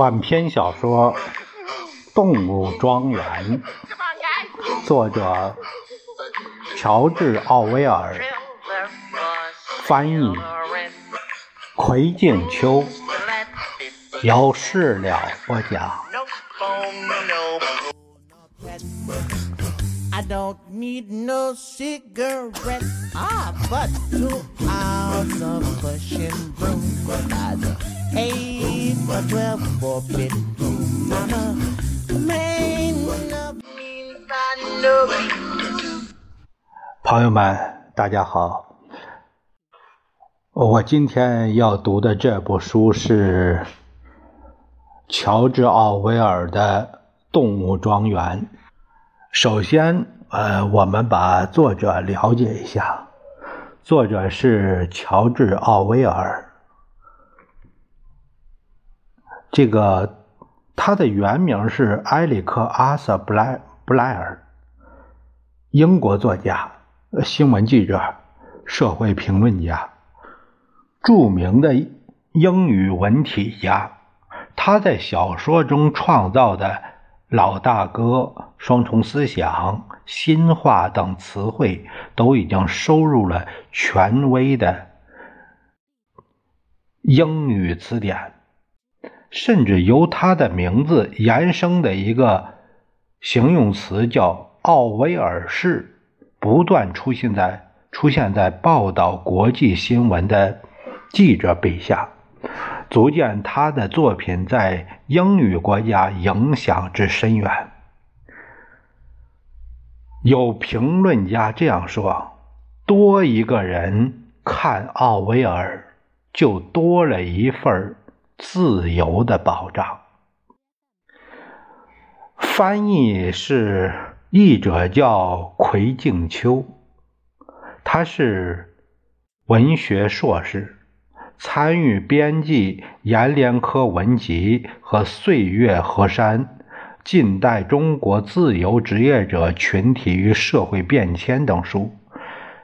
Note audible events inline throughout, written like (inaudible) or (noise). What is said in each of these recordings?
短篇小说《动物庄园》，作者乔治·奥威尔，翻译葵静秋，由事了播讲。I don't need no cigarette, ah, but two hours of pushing broom. I'd eight or twelve forbid mama may 朋友们，大家好。我今天要读的这部书是乔治·奥威尔的《动物庄园》。首先，呃，我们把作者了解一下。作者是乔治·奥威尔。这个他的原名是埃里克·阿瑟·布莱布莱尔，英国作家、新闻记者、社会评论家，著名的英语文体家。他在小说中创造的“老大哥”、“双重思想”、“新话”等词汇，都已经收入了权威的英语词典。甚至由他的名字延伸的一个形容词叫“奥威尔式”，不断出现在出现在报道国际新闻的记者笔下，足见他的作品在英语国家影响之深远。有评论家这样说：“多一个人看奥威尔，就多了一份。”自由的保障。翻译是译者叫葵静秋，他是文学硕士，参与编辑《阎连科文集》和《岁月河山》《近代中国自由职业者群体与社会变迁》等书。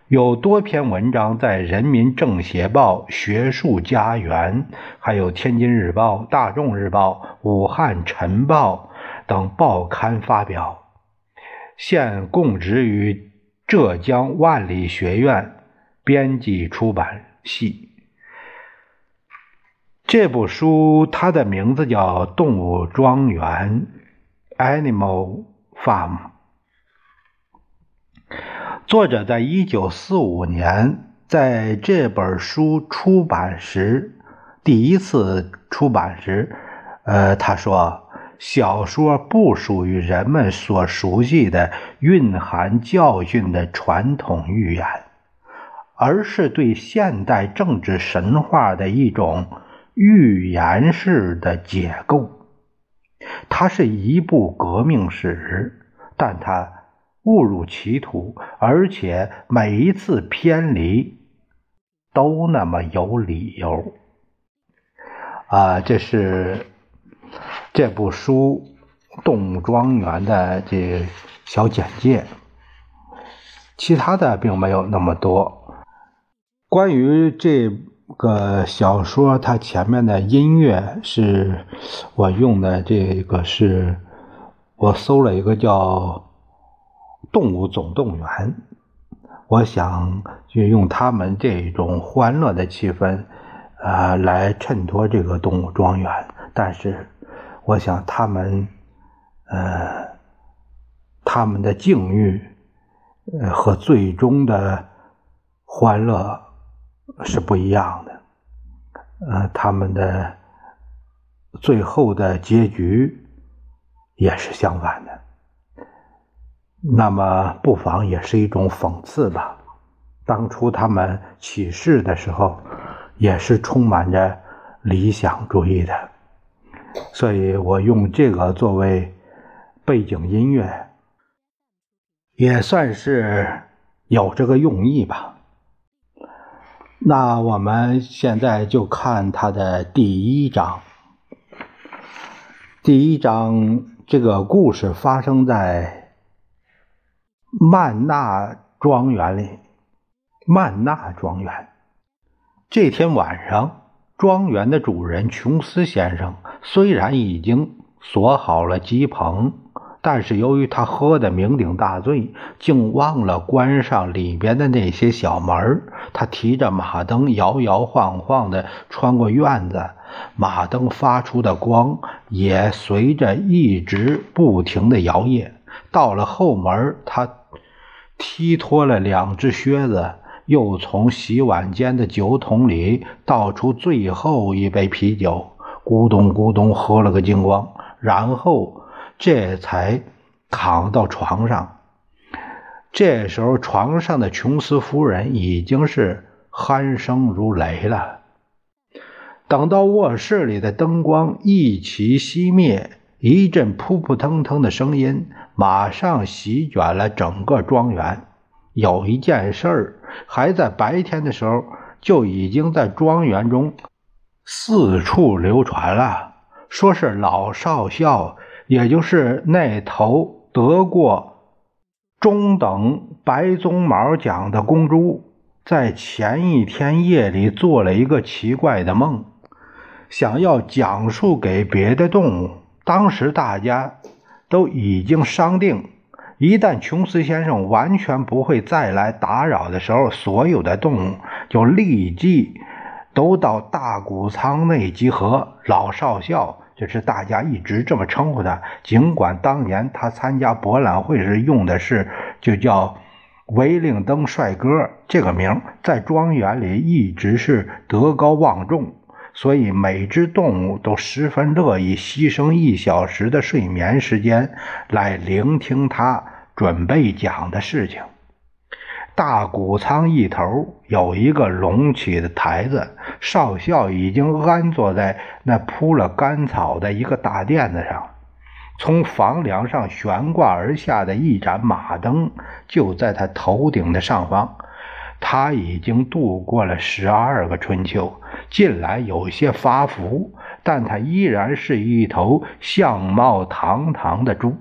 有多篇文章在《人民政协报》《学术家园》、还有《天津日报》《大众日报》《武汉晨报》等报刊发表，现供职于浙江万里学院编辑出版系。这部书它的名字叫《动物庄园》（Animal Farm）。作者在一九四五年在这本书出版时，第一次出版时，呃，他说，小说不属于人们所熟悉的蕴含教训的传统寓言，而是对现代政治神话的一种寓言式的解构。它是一部革命史，但它。误入歧途，而且每一次偏离都那么有理由。啊，这是这部书《动物庄园》的这小简介，其他的并没有那么多。关于这个小说，它前面的音乐是我用的，这个是我搜了一个叫。动物总动员，我想就用他们这种欢乐的气氛，呃，来衬托这个动物庄园。但是，我想他们，呃，他们的境遇，和最终的欢乐是不一样的。呃，他们的最后的结局也是相反的。那么，不妨也是一种讽刺吧。当初他们起事的时候，也是充满着理想主义的，所以我用这个作为背景音乐，也算是有这个用意吧。那我们现在就看它的第一章。第一章这个故事发生在。曼纳庄园里，曼纳庄园。这天晚上，庄园的主人琼斯先生虽然已经锁好了鸡棚，但是由于他喝得酩酊大醉，竟忘了关上里边的那些小门他提着马灯，摇摇晃晃地穿过院子，马灯发出的光也随着一直不停地摇曳。到了后门，他踢脱了两只靴子。又从洗碗间的酒桶里倒出最后一杯啤酒，咕咚咕咚喝了个精光，然后这才躺到床上。这时候，床上的琼斯夫人已经是鼾声如雷了。等到卧室里的灯光一齐熄灭，一阵扑扑腾腾的声音马上席卷了整个庄园。有一件事儿。还在白天的时候，就已经在庄园中四处流传了，说是老少校，也就是那头得过中等白鬃毛奖的公猪，在前一天夜里做了一个奇怪的梦，想要讲述给别的动物。当时大家都已经商定。一旦琼斯先生完全不会再来打扰的时候，所有的动物就立即都到大谷仓内集合。老少校就是大家一直这么称呼他，尽管当年他参加博览会时用的是就叫威令登帅哥这个名，在庄园里一直是德高望重。所以每只动物都十分乐意牺牲一小时的睡眠时间来聆听他准备讲的事情。大谷仓一头有一个隆起的台子，少校已经安坐在那铺了干草的一个大垫子上，从房梁上悬挂而下的一盏马灯就在他头顶的上方。他已经度过了十二个春秋，近来有些发福，但他依然是一头相貌堂堂的猪。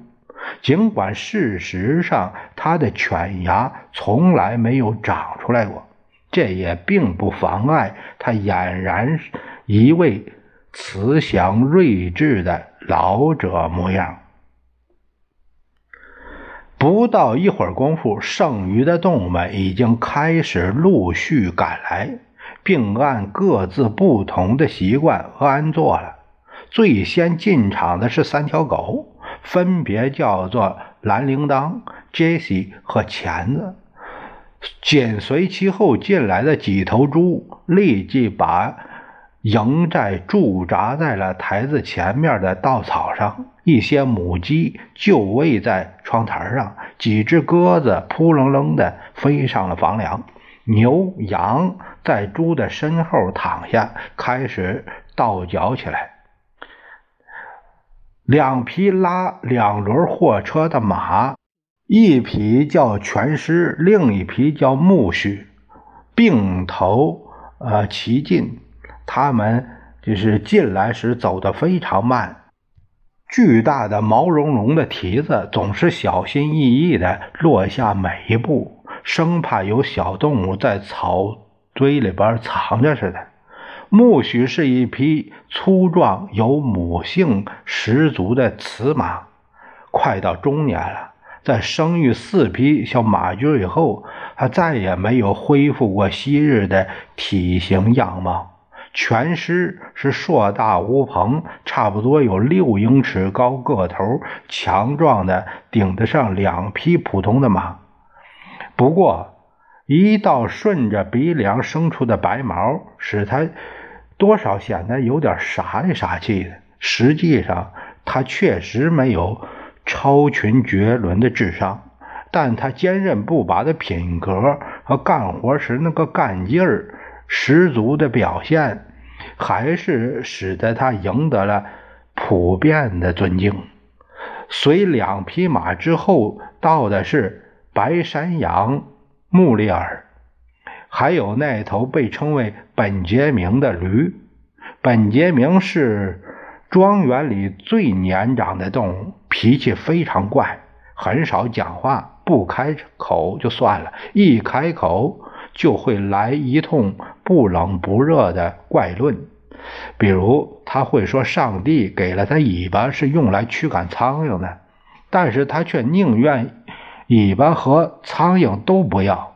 尽管事实上他的犬牙从来没有长出来过，这也并不妨碍他俨然一位慈祥睿智的老者模样。不到一会儿功夫，剩余的动物们已经开始陆续赶来，并按各自不同的习惯安坐了。最先进场的是三条狗，分别叫做蓝铃铛、杰西和钳子。紧随其后进来的几头猪立即把营寨驻扎在了台子前面的稻草上。一些母鸡就位在窗台上，几只鸽子扑棱棱地飞上了房梁，牛羊在猪的身后躺下，开始倒嚼起来。两匹拉两轮货车的马，一匹叫全师，另一匹叫苜蓿，并头呃齐进。他们就是进来时走得非常慢。巨大的毛茸茸的蹄子总是小心翼翼地落下每一步，生怕有小动物在草堆里边藏着似的。苜蓿是一匹粗壮、有母性十足的雌马，快到中年了。在生育四匹小马驹以后，它再也没有恢复过昔日的体型样貌。全尸是硕大无朋，差不多有六英尺高个头，强壮的顶得上两匹普通的马。不过，一道顺着鼻梁生出的白毛，使他多少显得有点傻里傻气的。实际上，他确实没有超群绝伦的智商，但他坚韧不拔的品格和干活时那个干劲儿。十足的表现，还是使得他赢得了普遍的尊敬。随两匹马之后到的是白山羊穆利尔，还有那头被称为本杰明的驴。本杰明是庄园里最年长的动物，脾气非常怪，很少讲话，不开口就算了，一开口。就会来一通不冷不热的怪论，比如他会说上帝给了他尾巴是用来驱赶苍蝇的，但是他却宁愿尾巴和苍蝇都不要。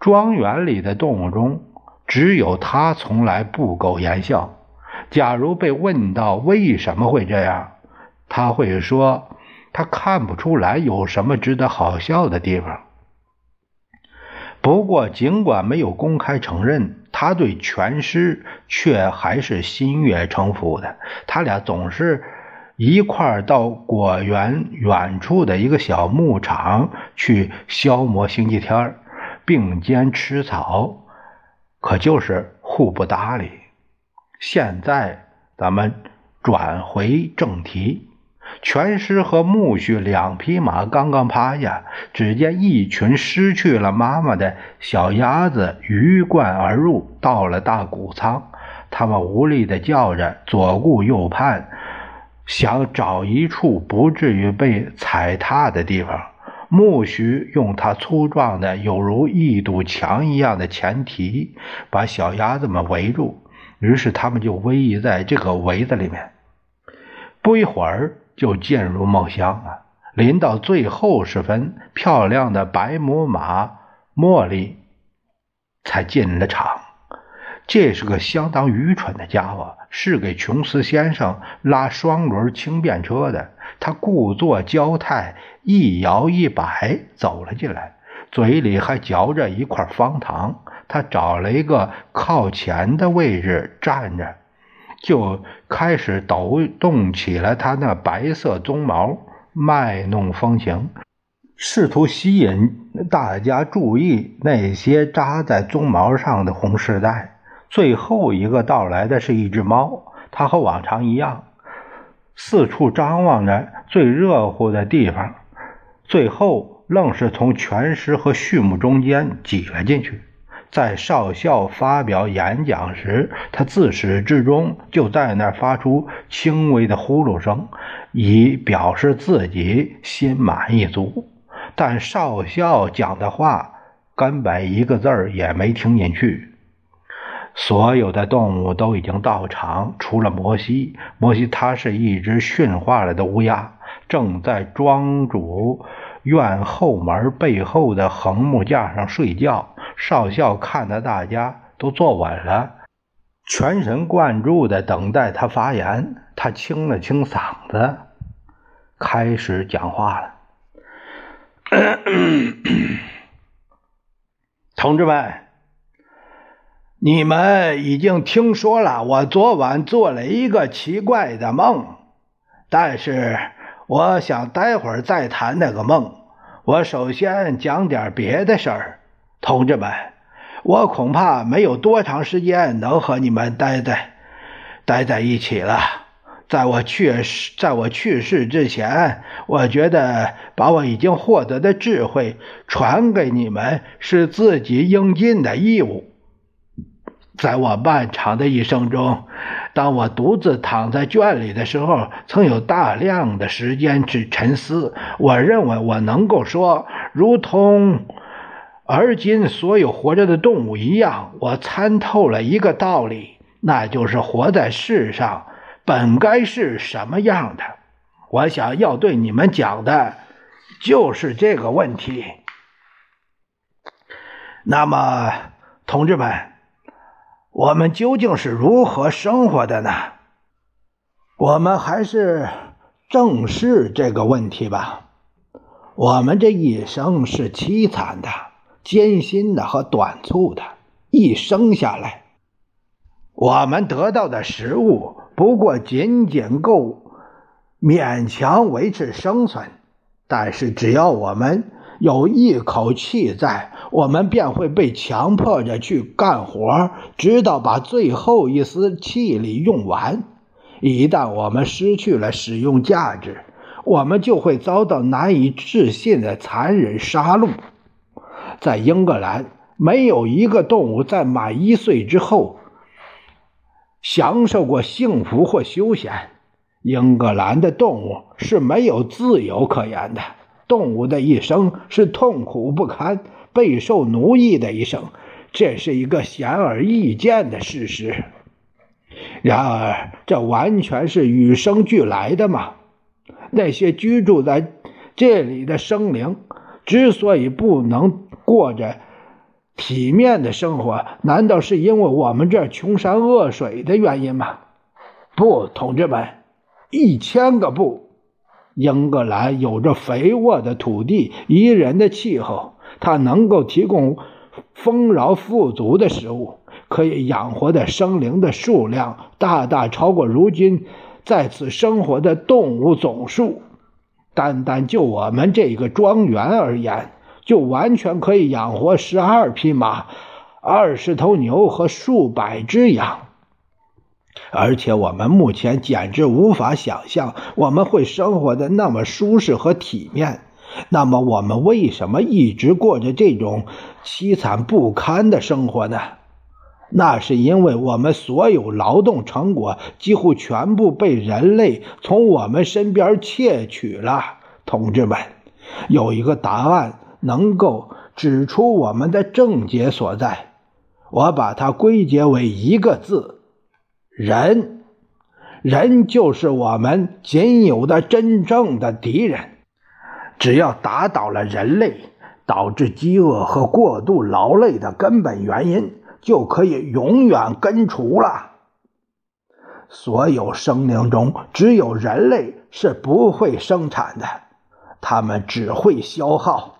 庄园里的动物中，只有他从来不苟言笑。假如被问到为什么会这样，他会说他看不出来有什么值得好笑的地方。不过，尽管没有公开承认，他对全师却还是心悦诚服的。他俩总是一块儿到果园远处的一个小牧场去消磨星期天，并肩吃草，可就是互不搭理。现在，咱们转回正题。全尸和木须两匹马刚刚趴下，只见一群失去了妈妈的小鸭子鱼贯而入，到了大谷仓。它们无力地叫着，左顾右盼，想找一处不至于被踩踏的地方。木须用他粗壮的有如一堵墙一样的前蹄，把小鸭子们围住，于是它们就偎依在这个围子里面。不一会儿。就进入梦乡了。临到最后时分，漂亮的白母马茉莉才进了场。这是个相当愚蠢的家伙，是给琼斯先生拉双轮轻便车的。他故作娇态，一摇一摆走了进来，嘴里还嚼着一块方糖。他找了一个靠前的位置站着。就开始抖动起了他那白色鬃毛，卖弄风情，试图吸引大家注意那些扎在鬃毛上的红丝带。最后一个到来的是一只猫，它和往常一样，四处张望着最热乎的地方，最后愣是从全尸和畜牧中间挤了进去。在少校发表演讲时，他自始至终就在那儿发出轻微的呼噜声，以表示自己心满意足。但少校讲的话根本一个字儿也没听进去。所有的动物都已经到场，除了摩西。摩西他是一只驯化了的乌鸦，正在庄主院后门背后的横木架上睡觉。少校看到大家都坐稳了，全神贯注地等待他发言。他清了清嗓子，开始讲话了：“ (coughs) 同志们，你们已经听说了，我昨晚做了一个奇怪的梦。但是，我想待会儿再谈那个梦。我首先讲点别的事儿。”同志们，我恐怕没有多长时间能和你们待在待在一起了。在我去世，在我去世之前，我觉得把我已经获得的智慧传给你们是自己应尽的义务。在我漫长的一生中，当我独自躺在圈里的时候，曾有大量的时间去沉思。我认为我能够说，如同。而今，所有活着的动物一样，我参透了一个道理，那就是活在世上本该是什么样的。我想要对你们讲的，就是这个问题。那么，同志们，我们究竟是如何生活的呢？我们还是正视这个问题吧。我们这一生是凄惨的。艰辛的和短促的，一生下来，我们得到的食物不过仅仅够勉强维持生存。但是，只要我们有一口气在，我们便会被强迫着去干活，直到把最后一丝气力用完。一旦我们失去了使用价值，我们就会遭到难以置信的残忍杀戮。在英格兰，没有一个动物在满一岁之后享受过幸福或休闲。英格兰的动物是没有自由可言的，动物的一生是痛苦不堪、备受奴役的一生，这是一个显而易见的事实。然而，这完全是与生俱来的嘛。那些居住在这里的生灵，之所以不能过着体面的生活，难道是因为我们这穷山恶水的原因吗？不，同志们，一千个不！英格兰有着肥沃的土地、宜人的气候，它能够提供丰饶富足的食物，可以养活的生灵的数量大大超过如今在此生活的动物总数。单单就我们这个庄园而言，就完全可以养活十二匹马、二十头牛和数百只羊。而且我们目前简直无法想象我们会生活的那么舒适和体面。那么，我们为什么一直过着这种凄惨不堪的生活呢？那是因为我们所有劳动成果几乎全部被人类从我们身边窃取了。同志们，有一个答案能够指出我们的症结所在，我把它归结为一个字。人，人就是我们仅有的真正的敌人。只要打倒了人类导致饥饿和过度劳累的根本原因，就可以永远根除了。所有生灵中，只有人类是不会生产的，他们只会消耗。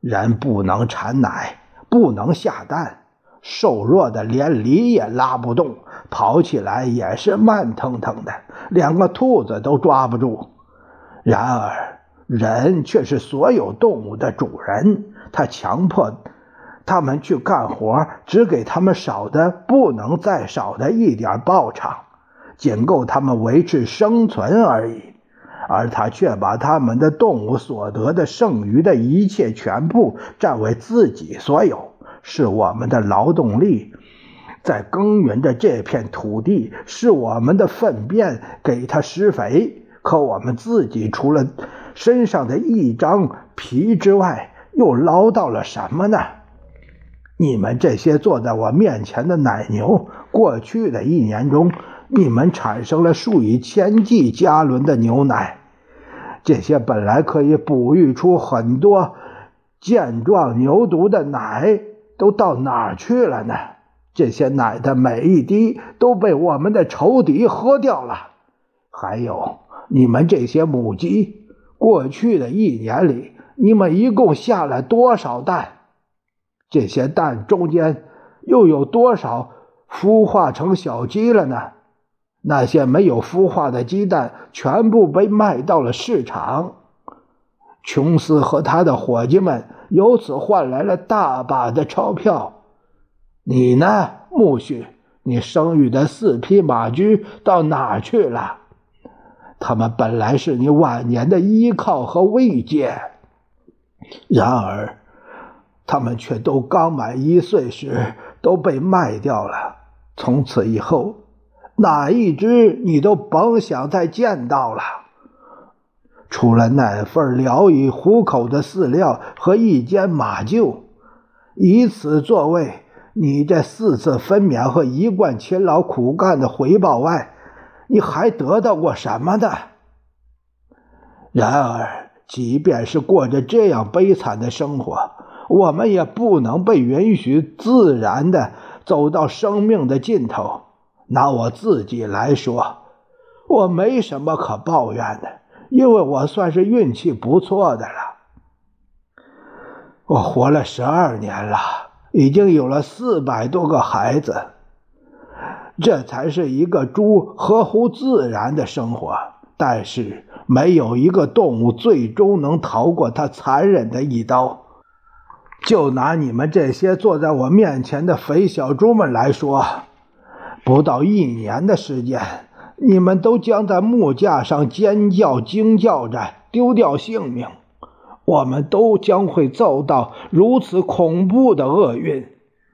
人不能产奶，不能下蛋。瘦弱的连犁也拉不动，跑起来也是慢腾腾的，连个兔子都抓不住。然而，人却是所有动物的主人，他强迫他们去干活，只给他们少的不能再少的一点报偿，仅够他们维持生存而已。而他却把他们的动物所得的剩余的一切全部占为自己所有。是我们的劳动力在耕耘着这片土地，是我们的粪便给它施肥。可我们自己除了身上的一张皮之外，又捞到了什么呢？你们这些坐在我面前的奶牛，过去的一年中，你们产生了数以千计加仑的牛奶。这些本来可以哺育出很多健壮牛犊的奶。都到哪儿去了呢？这些奶的每一滴都被我们的仇敌喝掉了。还有你们这些母鸡，过去的一年里，你们一共下了多少蛋？这些蛋中间又有多少孵化成小鸡了呢？那些没有孵化的鸡蛋全部被卖到了市场。琼斯和他的伙计们。由此换来了大把的钞票。你呢，苜蓿？你生育的四匹马驹到哪去了？他们本来是你晚年的依靠和慰藉，然而，他们却都刚满一岁时都被卖掉了。从此以后，哪一只你都甭想再见到了。除了那份聊以糊口的饲料和一间马厩，以此作为你这四次分娩和一贯勤劳苦干的回报外，你还得到过什么呢？然而，即便是过着这样悲惨的生活，我们也不能被允许自然的走到生命的尽头。拿我自己来说，我没什么可抱怨的。因为我算是运气不错的了，我活了十二年了，已经有了四百多个孩子，这才是一个猪合乎自然的生活。但是没有一个动物最终能逃过它残忍的一刀。就拿你们这些坐在我面前的肥小猪们来说，不到一年的时间。你们都将在木架上尖叫惊叫着丢掉性命，我们都将会遭到如此恐怖的厄运。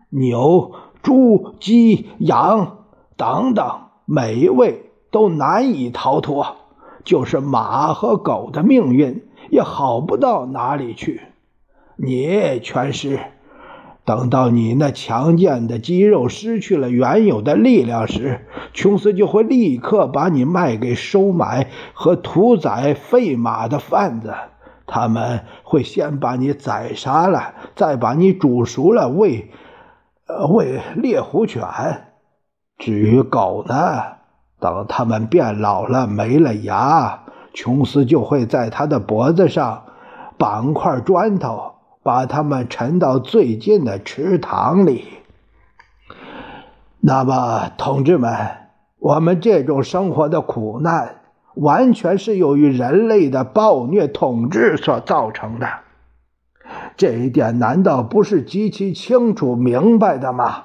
牛、猪、鸡、羊等等，每一位都难以逃脱，就是马和狗的命运也好不到哪里去。你全是等到你那强健的肌肉失去了原有的力量时，琼斯就会立刻把你卖给收买和屠宰废马的贩子。他们会先把你宰杀了，再把你煮熟了喂，呃，喂猎狐犬。至于狗呢，等它们变老了没了牙，琼斯就会在它的脖子上绑块砖头。把他们沉到最近的池塘里。那么，同志们，我们这种生活的苦难，完全是由于人类的暴虐统治所造成的。这一点难道不是极其清楚明白的吗？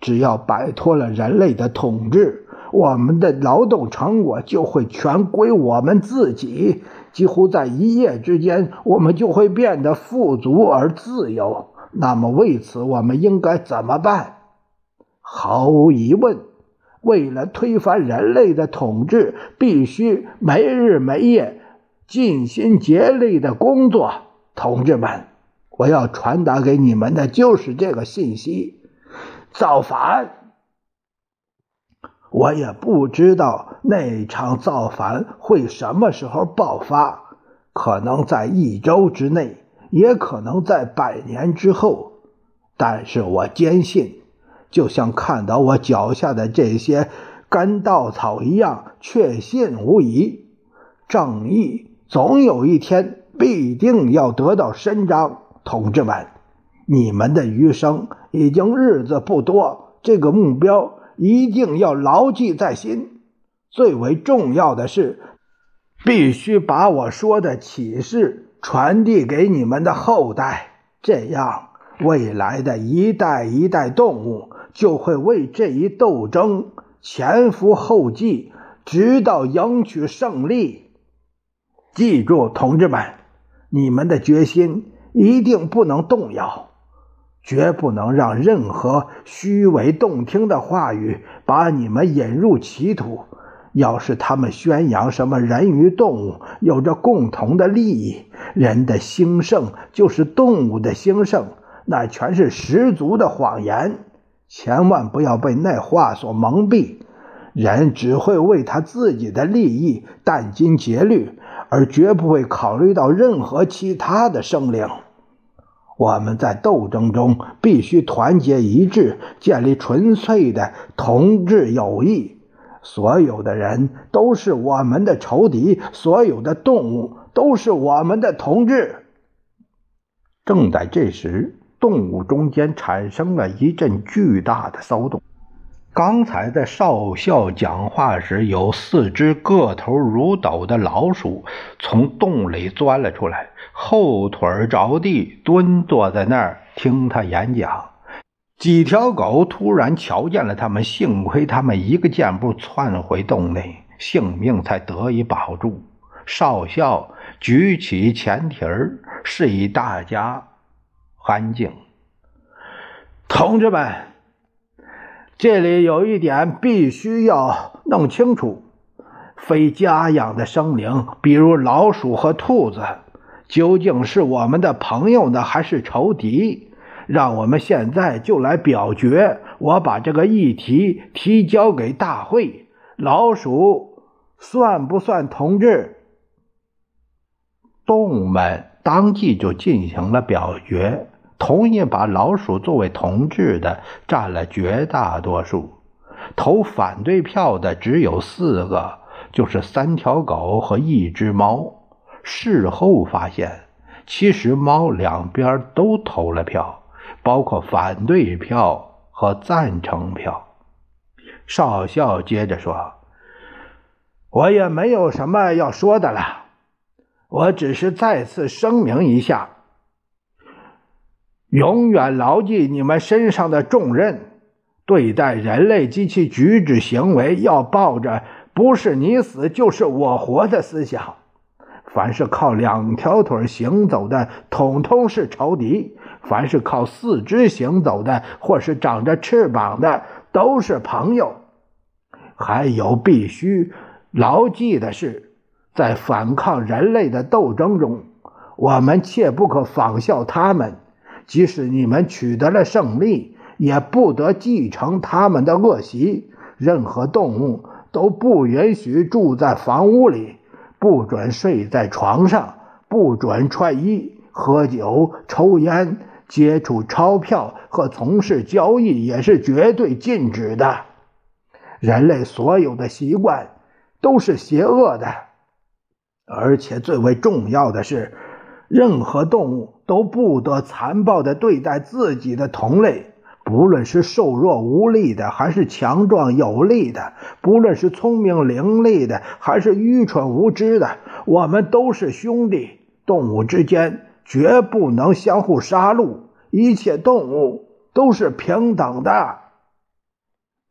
只要摆脱了人类的统治，我们的劳动成果就会全归我们自己。几乎在一夜之间，我们就会变得富足而自由。那么，为此我们应该怎么办？毫无疑问，为了推翻人类的统治，必须没日没夜、尽心竭力的工作。同志们，我要传达给你们的就是这个信息：造反。我也不知道那场造反会什么时候爆发，可能在一周之内，也可能在百年之后。但是我坚信，就像看到我脚下的这些干稻草一样，确信无疑，正义总有一天必定要得到伸张。同志们，你们的余生已经日子不多，这个目标。一定要牢记在心。最为重要的是，必须把我说的启示传递给你们的后代，这样未来的一代一代动物就会为这一斗争前赴后继，直到赢取胜利。记住，同志们，你们的决心一定不能动摇。绝不能让任何虚伪动听的话语把你们引入歧途。要是他们宣扬什么人与动物有着共同的利益，人的兴盛就是动物的兴盛，那全是十足的谎言。千万不要被那话所蒙蔽。人只会为他自己的利益殚精竭虑，而绝不会考虑到任何其他的生灵。我们在斗争中必须团结一致，建立纯粹的同志友谊。所有的人都是我们的仇敌，所有的动物都是我们的同志。正在这时，动物中间产生了一阵巨大的骚动。刚才在少校讲话时，有四只个头如斗的老鼠从洞里钻了出来。后腿着地，蹲坐在那儿听他演讲。几条狗突然瞧见了他们，幸亏他们一个箭步窜回洞内，性命才得以保住。少校举起前蹄儿，示意大家安静。同志们，这里有一点必须要弄清楚：非家养的生灵，比如老鼠和兔子。究竟是我们的朋友呢，还是仇敌？让我们现在就来表决。我把这个议题提交给大会。老鼠算不算同志？动物们当即就进行了表决，同意把老鼠作为同志的占了绝大多数。投反对票的只有四个，就是三条狗和一只猫。事后发现，其实猫两边都投了票，包括反对票和赞成票。少校接着说：“我也没有什么要说的了，我只是再次声明一下，永远牢记你们身上的重任，对待人类及其举止行为，要抱着不是你死就是我活的思想。”凡是靠两条腿行走的，统统是仇敌；凡是靠四肢行走的，或是长着翅膀的，都是朋友。还有必须牢记的是，在反抗人类的斗争中，我们切不可仿效他们，即使你们取得了胜利，也不得继承他们的恶习。任何动物都不允许住在房屋里，不准睡在床上，不准穿衣、喝酒、抽烟、接触钞票和从事交易也是绝对禁止的。人类所有的习惯都是邪恶的，而且最为重要的是。任何动物都不得残暴地对待自己的同类，不论是瘦弱无力的，还是强壮有力的；不论是聪明伶俐的，还是愚蠢无知的，我们都是兄弟。动物之间绝不能相互杀戮，一切动物都是平等的。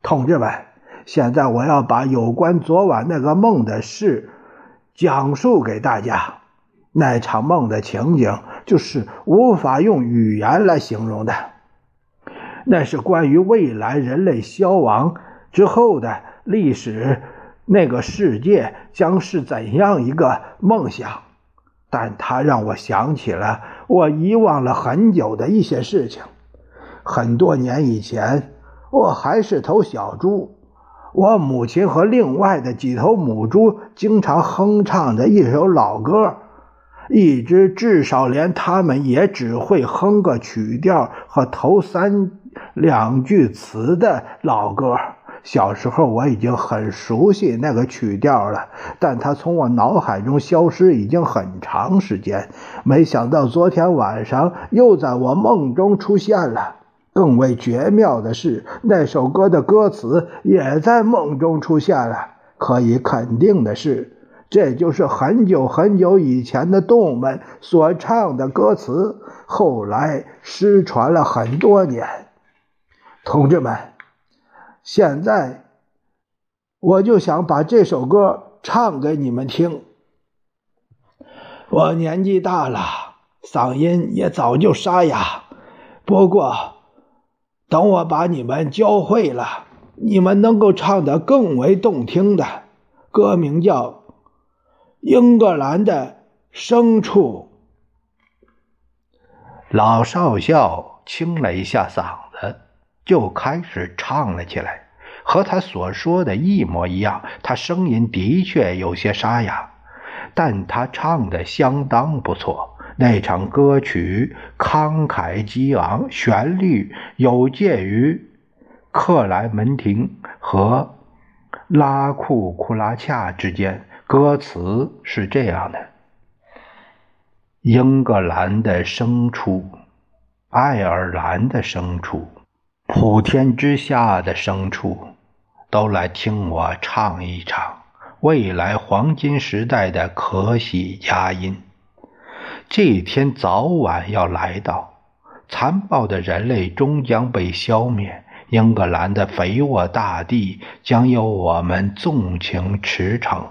同志们，现在我要把有关昨晚那个梦的事讲述给大家。那场梦的情景就是无法用语言来形容的。那是关于未来人类消亡之后的历史，那个世界将是怎样一个梦想？但它让我想起了我遗忘了很久的一些事情。很多年以前，我还是头小猪，我母亲和另外的几头母猪经常哼唱着一首老歌。一支至少连他们也只会哼个曲调和头三两句词的老歌。小时候我已经很熟悉那个曲调了，但它从我脑海中消失已经很长时间。没想到昨天晚上又在我梦中出现了。更为绝妙的是，那首歌的歌词也在梦中出现了。可以肯定的是。这就是很久很久以前的动物们所唱的歌词，后来失传了很多年。同志们，现在我就想把这首歌唱给你们听。我年纪大了，嗓音也早就沙哑，不过等我把你们教会了，你们能够唱得更为动听的。歌名叫。英格兰的牲畜，老少校清了一下嗓子，就开始唱了起来，和他所说的一模一样。他声音的确有些沙哑，但他唱的相当不错。那场歌曲慷慨激昂，旋律有介于克莱门廷和拉库库拉恰之间。歌词是这样的：英格兰的牲畜，爱尔兰的牲畜，普天之下的牲畜，都来听我唱一场未来黄金时代的可喜佳音。这一天早晚要来到，残暴的人类终将被消灭，英格兰的肥沃大地将由我们纵情驰骋。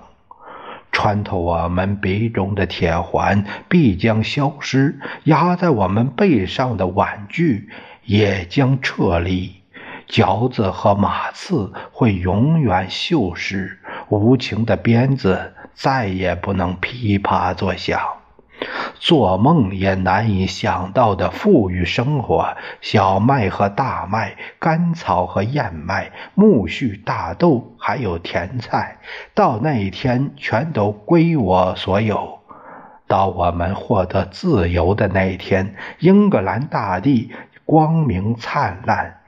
穿透我们鼻中的铁环必将消失，压在我们背上的碗具也将撤离，嚼子和马刺会永远锈蚀，无情的鞭子再也不能噼啪作响。做梦也难以想到的富裕生活，小麦和大麦，甘草和燕麦，苜蓿、大豆，还有甜菜，到那一天全都归我所有。到我们获得自由的那一天，英格兰大地光明灿烂，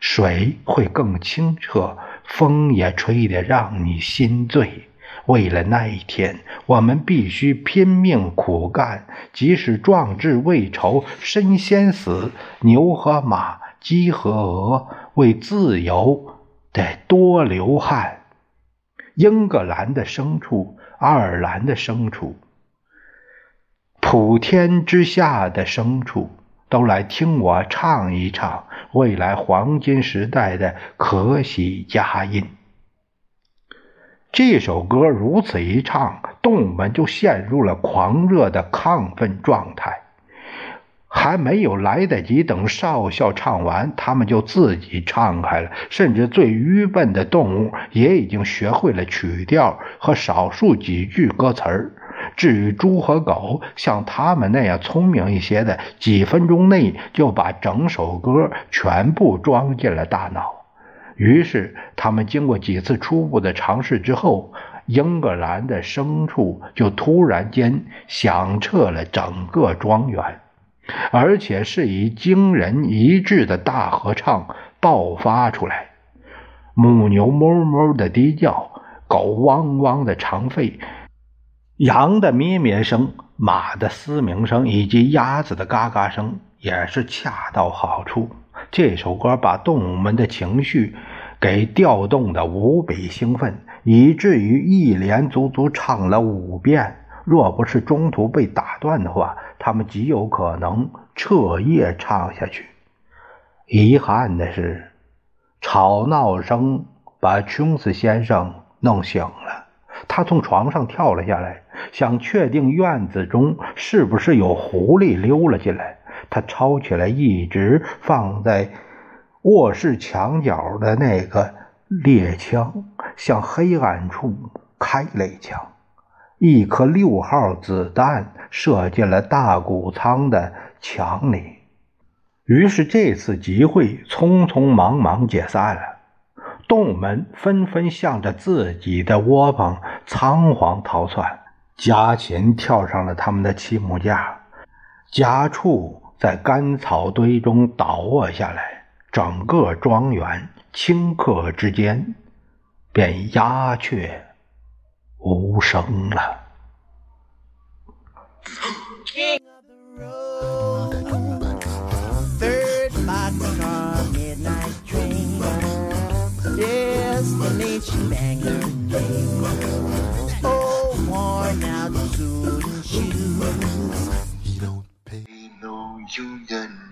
水会更清澈，风也吹得让你心醉。为了那一天，我们必须拼命苦干，即使壮志未酬，身先死。牛和马，鸡和鹅，为自由得多流汗。英格兰的牲畜，爱尔兰的牲畜，普天之下的牲畜，都来听我唱一唱未来黄金时代的可喜佳音。这首歌如此一唱，动物们就陷入了狂热的亢奋状态。还没有来得及等少校唱完，他们就自己唱开了。甚至最愚笨的动物也已经学会了曲调和少数几句歌词儿。至于猪和狗，像他们那样聪明一些的，几分钟内就把整首歌全部装进了大脑。于是，他们经过几次初步的尝试之后，英格兰的牲畜就突然间响彻了整个庄园，而且是以惊人一致的大合唱爆发出来。母牛哞哞的低叫，狗汪汪的长吠，羊的咩咩声，马的嘶鸣声，以及鸭子的嘎嘎声，也是恰到好处。这首歌把动物们的情绪给调动的无比兴奋，以至于一连足足唱了五遍。若不是中途被打断的话，他们极有可能彻夜唱下去。遗憾的是。吵闹声把琼斯先生弄醒了，他从床上跳了下来，想确定院子中是不是有狐狸溜了进来。他抄起来一直放在卧室墙角的那个猎枪，向黑暗处开了一枪，一颗六号子弹射进了大谷仓的墙里。于是这次集会匆匆忙忙解散了，动物们纷纷向着自己的窝棚仓皇逃窜。家禽跳上了他们的漆木架，家畜在干草堆中倒卧下来，整个庄园顷刻之间便鸦雀无声了。Union